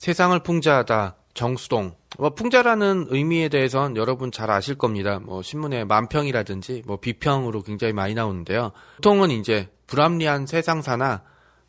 세상을 풍자하다 정수동 뭐 풍자라는 의미에 대해선 여러분 잘 아실 겁니다. 뭐 신문에 만평이라든지 뭐 비평으로 굉장히 많이 나오는데요. 보통은 이제 불합리한 세상사나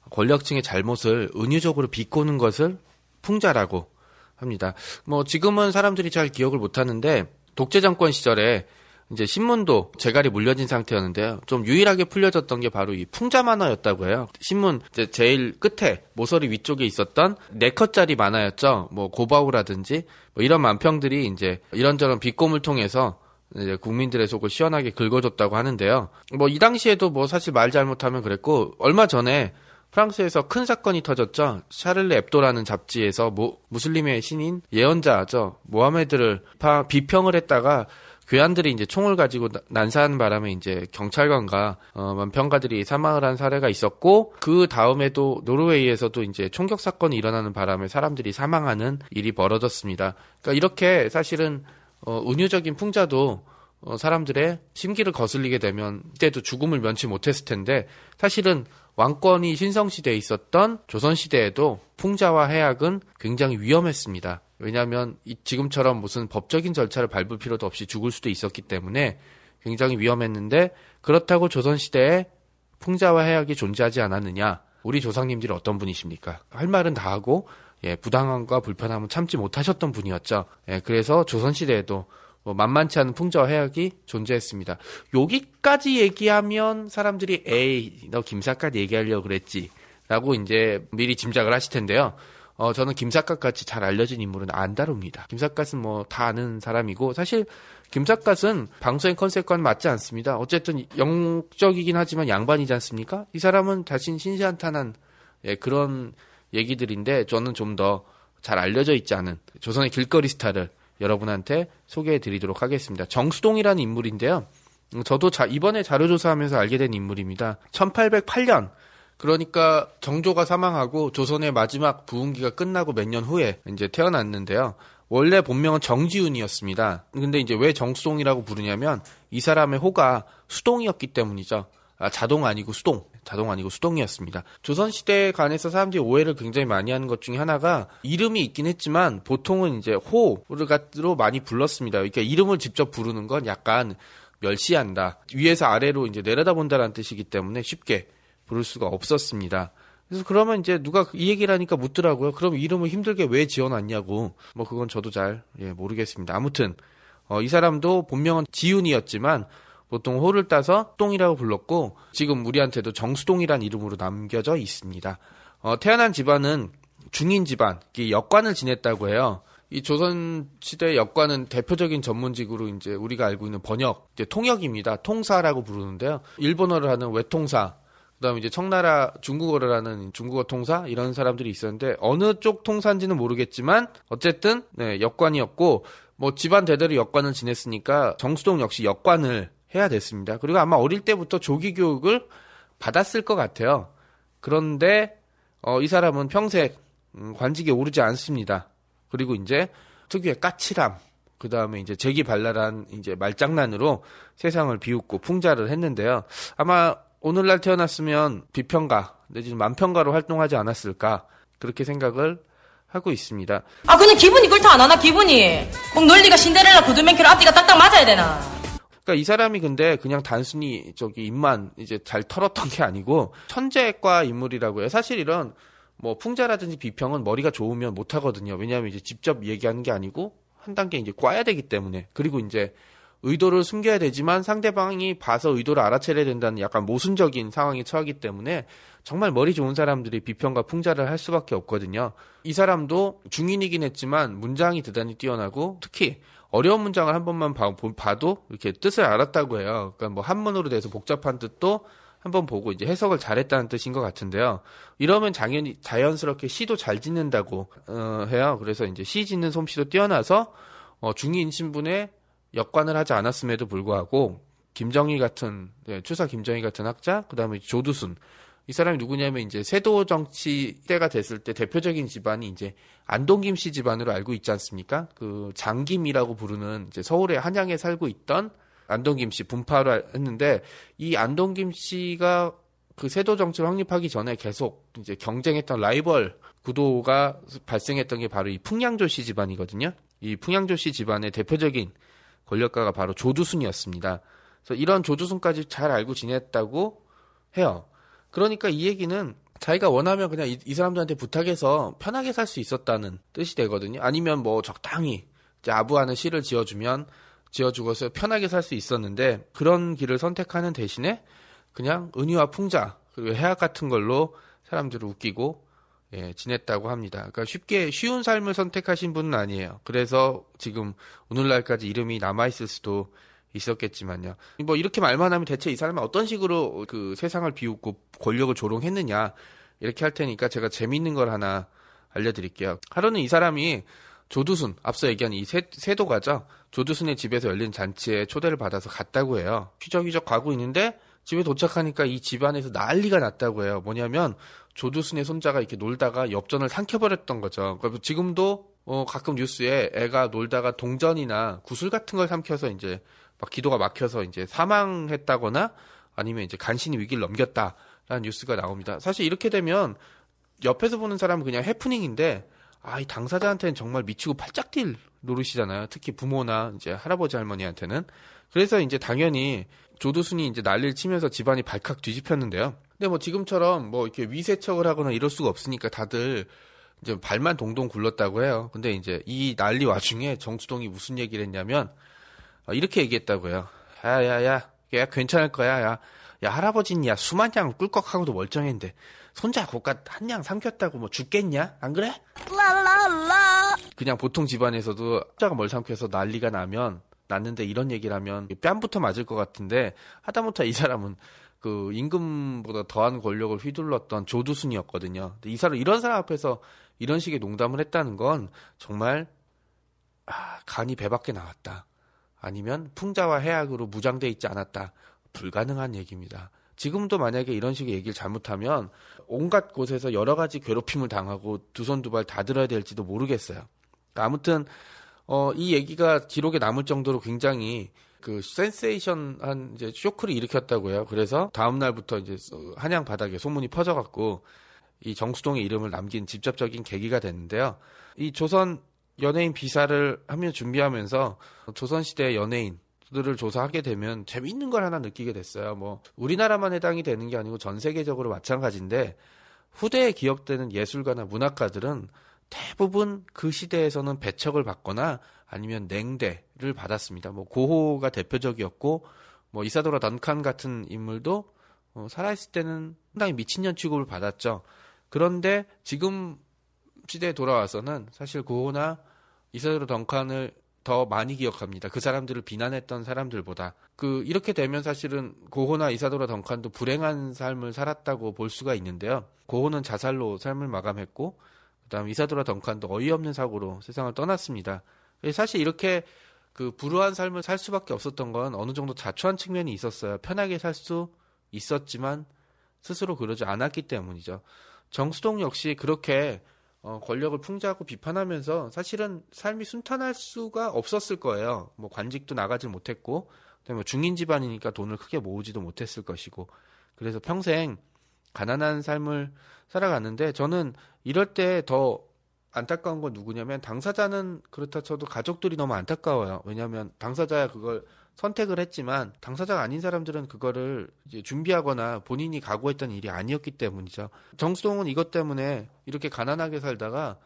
권력층의 잘못을 은유적으로 비꼬는 것을 풍자라고 합니다. 뭐 지금은 사람들이 잘 기억을 못 하는데 독재 정권 시절에 이제 신문도 재갈이 물려진 상태였는데요. 좀 유일하게 풀려졌던 게 바로 이 풍자 만화였다고 해요. 신문 제일 끝에 모서리 위쪽에 있었던 네 컷짜리 만화였죠. 뭐 고바우라든지 뭐 이런 만평들이 이제 이런저런 비꼼을 통해서 이제 국민들의 속을 시원하게 긁어줬다고 하는데요. 뭐 이 당시에도 뭐 사실 말 잘못하면 그랬고 얼마 전에 프랑스에서 큰 사건이 터졌죠. 샤를레 앱도라는 잡지에서 모, 무슬림의 신인 예언자죠. 모하메드를 파, 비평을 했다가 괴한들이 이제 총을 가지고 나- 난사하는 바람에 이제 경찰관과 어, 만평가들이 사망을 한 사례가 있었고 그 다음에도 노르웨이에서도 이제 총격 사건이 일어나는 바람에 사람들이 사망하는 일이 벌어졌습니다. 그러니까 이렇게 사실은 어, 은유적인 풍자도 어, 사람들의 심기를 거슬리게 되면 그때도 죽음을 면치 못했을 텐데 사실은 왕권이 신성시대에 있었던 조선시대에도 풍자와 해악은 굉장히 위험했습니다. 왜냐하면 이- 지금처럼 무슨 법적인 절차를 밟을 필요도 없이 죽을 수도 있었기 때문에 굉장히 위험했는데 그렇다고 조선시대에 풍자와 해악이 존재하지 않았느냐? 우리 조상님들이 어떤 분이십니까? 할 말은 다 하고 예, 부당함과 불편함은 참지 못하셨던 분이었죠. 예, 그래서 조선시대에도 뭐 만만치 않은 풍자와 해악이 존재했습니다. 여기까지 얘기하면 사람들이 에이 너 김사갓 얘기하려고 그랬지 라고 이제 미리 짐작을 하실 텐데요. 어, 저는 김삿갓 같이 잘 알려진 인물은 안 다룹니다. 김삿갓은 뭐 다 아는 사람이고 사실 김삿갓은 방송의 컨셉과는 맞지 않습니다. 어쨌든 영적이긴 하지만 양반이지 않습니까? 이 사람은 자신 신시한탄한 예, 그런 얘기들인데 저는 좀 더 잘 알려져 있지 않은 조선의 길거리 스타를 여러분한테 소개해 드리도록 하겠습니다. 정수동이라는 인물인데요. 음, 저도 자, 이번에 자료조사하면서 알게 된 인물입니다. 1808년 그러니까 정조가 사망하고 조선의 마지막 부흥기가 끝나고 몇 년 후에 이제 태어났는데요. 원래 본명은 정지훈이었습니다. 근데 이제 왜 정수동이라고 부르냐면 이 사람의 호가 수동이었기 때문이죠. 아, 자동 아니고 수동. 자동 아니고 수동이었습니다. 조선시대에 관해서 사람들이 오해를 굉장히 많이 하는 것 중에 하나가 이름이 있긴 했지만 보통은 이제 호로 많이 불렀습니다. 그러니까 이름을 직접 부르는 건 약간 멸시한다. 위에서 아래로 이제 내려다본다라는 뜻이기 때문에 쉽게 부를 수가 없었습니다. 그래서 그러면 이제 누가 이 얘기를 하니까 묻더라고요. 그럼 이름을 힘들게 왜 지어놨냐고. 뭐 그건 저도 잘 예, 모르겠습니다. 아무튼 어, 이 사람도 본명은 지훈이었지만 보통 호를 따서 똥이라고 불렀고 지금 우리한테도 정수동이란 이름으로 남겨져 있습니다. 어, 태어난 집안은 중인 집안, 역관을 지냈다고 해요. 이 조선 시대 역관은 대표적인 전문직으로 이제 우리가 알고 있는 번역, 통역입니다. 통사라고 부르는데요. 일본어를 하는 외통사, 그다음에 이제 청나라 중국어를 하는 중국어 통사 이런 사람들이 있었는데 어느 쪽 통사인지는 모르겠지만 어쨌든 네, 역관이었고 뭐 집안 대대로 역관을 지냈으니까 정수동 역시 역관을 해야 됐습니다. 그리고 아마 어릴 때부터 조기 교육을 받았을 것 같아요. 그런데 어, 이 사람은 평생 음, 관직에 오르지 않습니다. 그리고 이제 특유의 까칠함, 그 다음에 이제 재기발랄한 이제 말장난으로 세상을 비웃고 풍자를 했는데요. 아마 오늘날 태어났으면 비평가 내지는 만평가로 활동하지 않았을까 그렇게 생각을 하고 있습니다. 아 근데 기분이 그렇다 안 하나 기분이 꼭 논리가 신데렐라 구두맨키로 앞뒤가 딱딱 맞아야 되나 그러니까 이 사람이 근데 그냥 단순히 저기 입만 이제 잘 털었던 게 아니고 천재과 인물이라고 해요. 사실 이런 뭐 풍자라든지 비평은 머리가 좋으면 못 하거든요. 왜냐하면 이제 직접 얘기하는 게 아니고 한 단계 이제 꽈야 되기 때문에 그리고 이제 의도를 숨겨야 되지만 상대방이 봐서 의도를 알아채려야 된다는 약간 모순적인 상황에 처하기 때문에 정말 머리 좋은 사람들이 비평과 풍자를 할 수밖에 없거든요. 이 사람도 중인이긴 했지만 문장이 대단히 뛰어나고 특히 어려운 문장을 한 번만 봐, 도 이렇게 뜻을 알았다고 해요. 그러니까 뭐 한문으로 돼서 복잡한 뜻도 한번 보고 이제 해석을 잘했다는 뜻인 것 같은데요. 이러면 당연히 자연스럽게 시도 잘 짓는다고 어, 해요. 그래서 이제 시 짓는 솜씨도 뛰어나서 어, 중인 신분에 역관을 하지 않았음에도 불구하고 김정희 같은 네, 추사 김정희 같은 학자, 그다음에 조두순 이 사람이 누구냐면 이제 세도 정치 때가 됐을 때 대표적인 집안이 이제 안동김 씨 집안으로 알고 있지 않습니까? 그 장김이라고 부르는 이제 서울의 한양에 살고 있던 안동김 씨 분파를 했는데 이 안동김 씨가 그 세도 정치를 확립하기 전에 계속 이제 경쟁했던 라이벌 구도가 발생했던 게 바로 이 풍양조 씨 집안이거든요. 이 풍양조 씨 집안의 대표적인 권력가가 바로 조두순이었습니다. 그래서 이런 조두순까지 잘 알고 지냈다고 해요. 그러니까 이 얘기는 자기가 원하면 그냥 이, 이 사람들한테 부탁해서 편하게 살 수 있었다는 뜻이 되거든요. 아니면 뭐 적당히 아부하는 시를 지어주면 지어주고서 편하게 살 수 있었는데 그런 길을 선택하는 대신에 그냥 은유와 풍자 그리고 해악 같은 걸로 사람들을 웃기고 예, 지냈다고 합니다. 그러니까 쉽게 쉬운 삶을 선택하신 분은 아니에요. 그래서 지금 오늘날까지 이름이 남아 있을 수도 있었겠지만요. 뭐 이렇게 말만 하면 대체 이 사람은 어떤 식으로 그 세상을 비웃고 권력을 조롱했느냐 이렇게 할 테니까 제가 재미있는 걸 하나 알려드릴게요. 하루는 이 사람이 조두순 앞서 얘기한 이 세, 세도가죠. 조두순의 집에서 열린 잔치에 초대를 받아서 갔다고 해요. 휘적휘적 가고 있는데 집에 도착하니까 이 집안에서 난리가 났다고 해요. 뭐냐면 조두순의 손자가 이렇게 놀다가 엽전을 삼켜버렸던 거죠. 그러니까 지금도 어, 가끔 뉴스에 애가 놀다가 동전이나 구슬 같은 걸 삼켜서 이제 막 기도가 막혀서 이제 사망했다거나 아니면 이제 간신히 위기를 넘겼다라는 뉴스가 나옵니다. 사실 이렇게 되면 옆에서 보는 사람은 그냥 해프닝인데 아, 이 당사자한테는 정말 미치고 팔짝 뛸 노릇이잖아요. 특히 부모나 이제 할아버지 할머니한테는. 그래서 이제 당연히 조두순이 이제 난리를 치면서 집안이 발칵 뒤집혔는데요. 근데 뭐 지금처럼 뭐 이렇게 위세척을 하거나 이럴 수가 없으니까 다들 이제 발만 동동 굴렀다고 해요. 근데 이제 이 난리 와중에 정수동이 무슨 얘기를 했냐면 어, 이렇게 얘기했다고요. 야, 야, 야, 야, 괜찮을 거야, 야. 야, 할아버지는 야, 수만 양 꿀꺽하고도 멀쩡했는데, 손자 고갓 한양 삼켰다고 뭐 죽겠냐? 안 그래? 그냥 보통 집안에서도 손자가 뭘 삼켜서 난리가 나면, 났는데 이런 얘기를 하면 뺨부터 맞을 것 같은데, 하다못해 이 사람은 그 임금보다 더한 권력을 휘둘렀던 조두순이었거든요. 이 사람, 이런 사람 앞에서 이런 식의 농담을 했다는 건 정말, 아, 간이 배 밖에 나왔다. 아니면 풍자와 해악으로 무장돼 있지 않았다. 불가능한 얘기입니다. 지금도 만약에 이런 식의 얘기를 잘못하면 온갖 곳에서 여러 가지 괴롭힘을 당하고 두 손 두 발 다 들어야 될지도 모르겠어요. 아무튼 어, 이 얘기가 기록에 남을 정도로 굉장히 그 센세이션한 이제 쇼크를 일으켰다고요. 그래서 다음 날부터 이제 한양 바닥에 소문이 퍼져갖고 이 정수동의 이름을 남긴 직접적인 계기가 됐는데요. 이 조선 연예인 비사를 하며 준비하면서 조선 시대 연예인 들을 조사하게 되면 재미있는 걸 하나 느끼게 됐어요. 뭐, 우리나라만 해당이 되는 게 아니고 전 세계적으로 마찬가지인데, 후대에 기억되는 예술가나 문학가들은 대부분 그 시대에서는 배척을 받거나 아니면 냉대를 받았습니다. 뭐, 고호가 대표적이었고, 뭐, 이사도라 던칸 같은 인물도 어, 살아있을 때는 상당히 미친년 취급을 받았죠. 그런데 지금 시대에 돌아와서는 사실 고호나 이사도로 덩칸을 더 많이 기억합니다. 그 사람들을 비난했던 사람들보다. 그, 이렇게 되면 사실은 고호나 이사도라 덩칸도 불행한 삶을 살았다고 볼 수가 있는데요. 고호는 자살로 삶을 마감했고, 그 다음 이사도라 덩칸도 어이없는 사고로 세상을 떠났습니다. 사실 이렇게 그 불우한 삶을 살 수밖에 없었던 건 어느 정도 자초한 측면이 있었어요. 편하게 살 수 있었지만 스스로 그러지 않았기 때문이죠. 정수동 역시 그렇게 어, 권력을 풍자하고 비판하면서 사실은 삶이 순탄할 수가 없었을 거예요. 뭐 관직도 나가질 못했고, 그다음에 뭐 중인 집안이니까 돈을 크게 모으지도 못했을 것이고, 그래서 평생 가난한 삶을 살아갔는데 저는 이럴 때 더 안타까운 건 누구냐면 당사자는 그렇다 쳐도 가족들이 너무 안타까워요. 왜냐하면 당사자야 그걸 선택을 했지만 당사자가 아닌 사람들은 그거를 준비하거나 본인이 각오했던 일이 아니었기 때문이죠. 정수동은 이것 때문에 이렇게 가난하게 살다가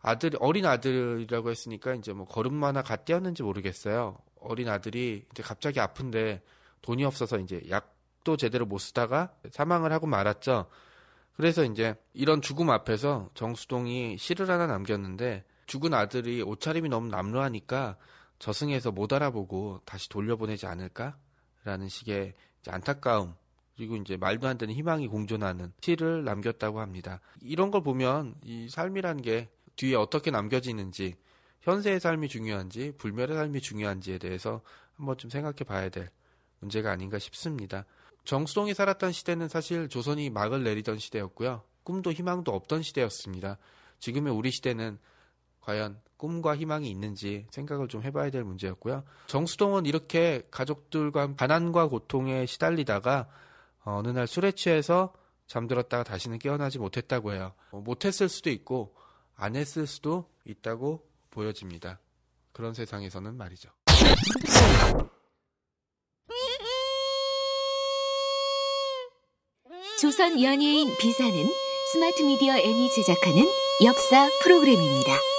아들 어린 아들이라고 했으니까 이제 뭐 걸음 하나 갓 떼었는지 모르겠어요. 어린 아들이 이제 갑자기 아픈데 돈이 없어서 이제 약도 제대로 못 쓰다가 사망을 하고 말았죠. 그래서 이제 이런 죽음 앞에서 정수동이 시를 하나 남겼는데 죽은 아들이 옷차림이 너무 남루하니까 저승에서 못 알아보고 다시 돌려보내지 않을까라는 식의 안타까움 그리고 이제 말도 안 되는 희망이 공존하는 시를 남겼다고 합니다. 이런 걸 보면 이 삶이라는 게 뒤에 어떻게 남겨지는지 현세의 삶이 중요한지 불멸의 삶이 중요한지에 대해서 한번 좀 생각해 봐야 될 문제가 아닌가 싶습니다. 정수동이 살았던 시대는 사실 조선이 막을 내리던 시대였고요. 꿈도 희망도 없던 시대였습니다. 지금의 우리 시대는 과연 꿈과 희망이 있는지 생각을 좀 해봐야 될 문제였고요. 정수동은 이렇게 가족들과 가난과 고통에 시달리다가 어느 날 술에 취해서 잠들었다가 다시는 깨어나지 못했다고 해요. 어, 못했을 수도 있고 안 했을 수도 있다고 보여집니다. 그런 세상에서는 말이죠. 조선 연예인 비사는 스마트 미디어 N이 제작하는 역사 프로그램입니다.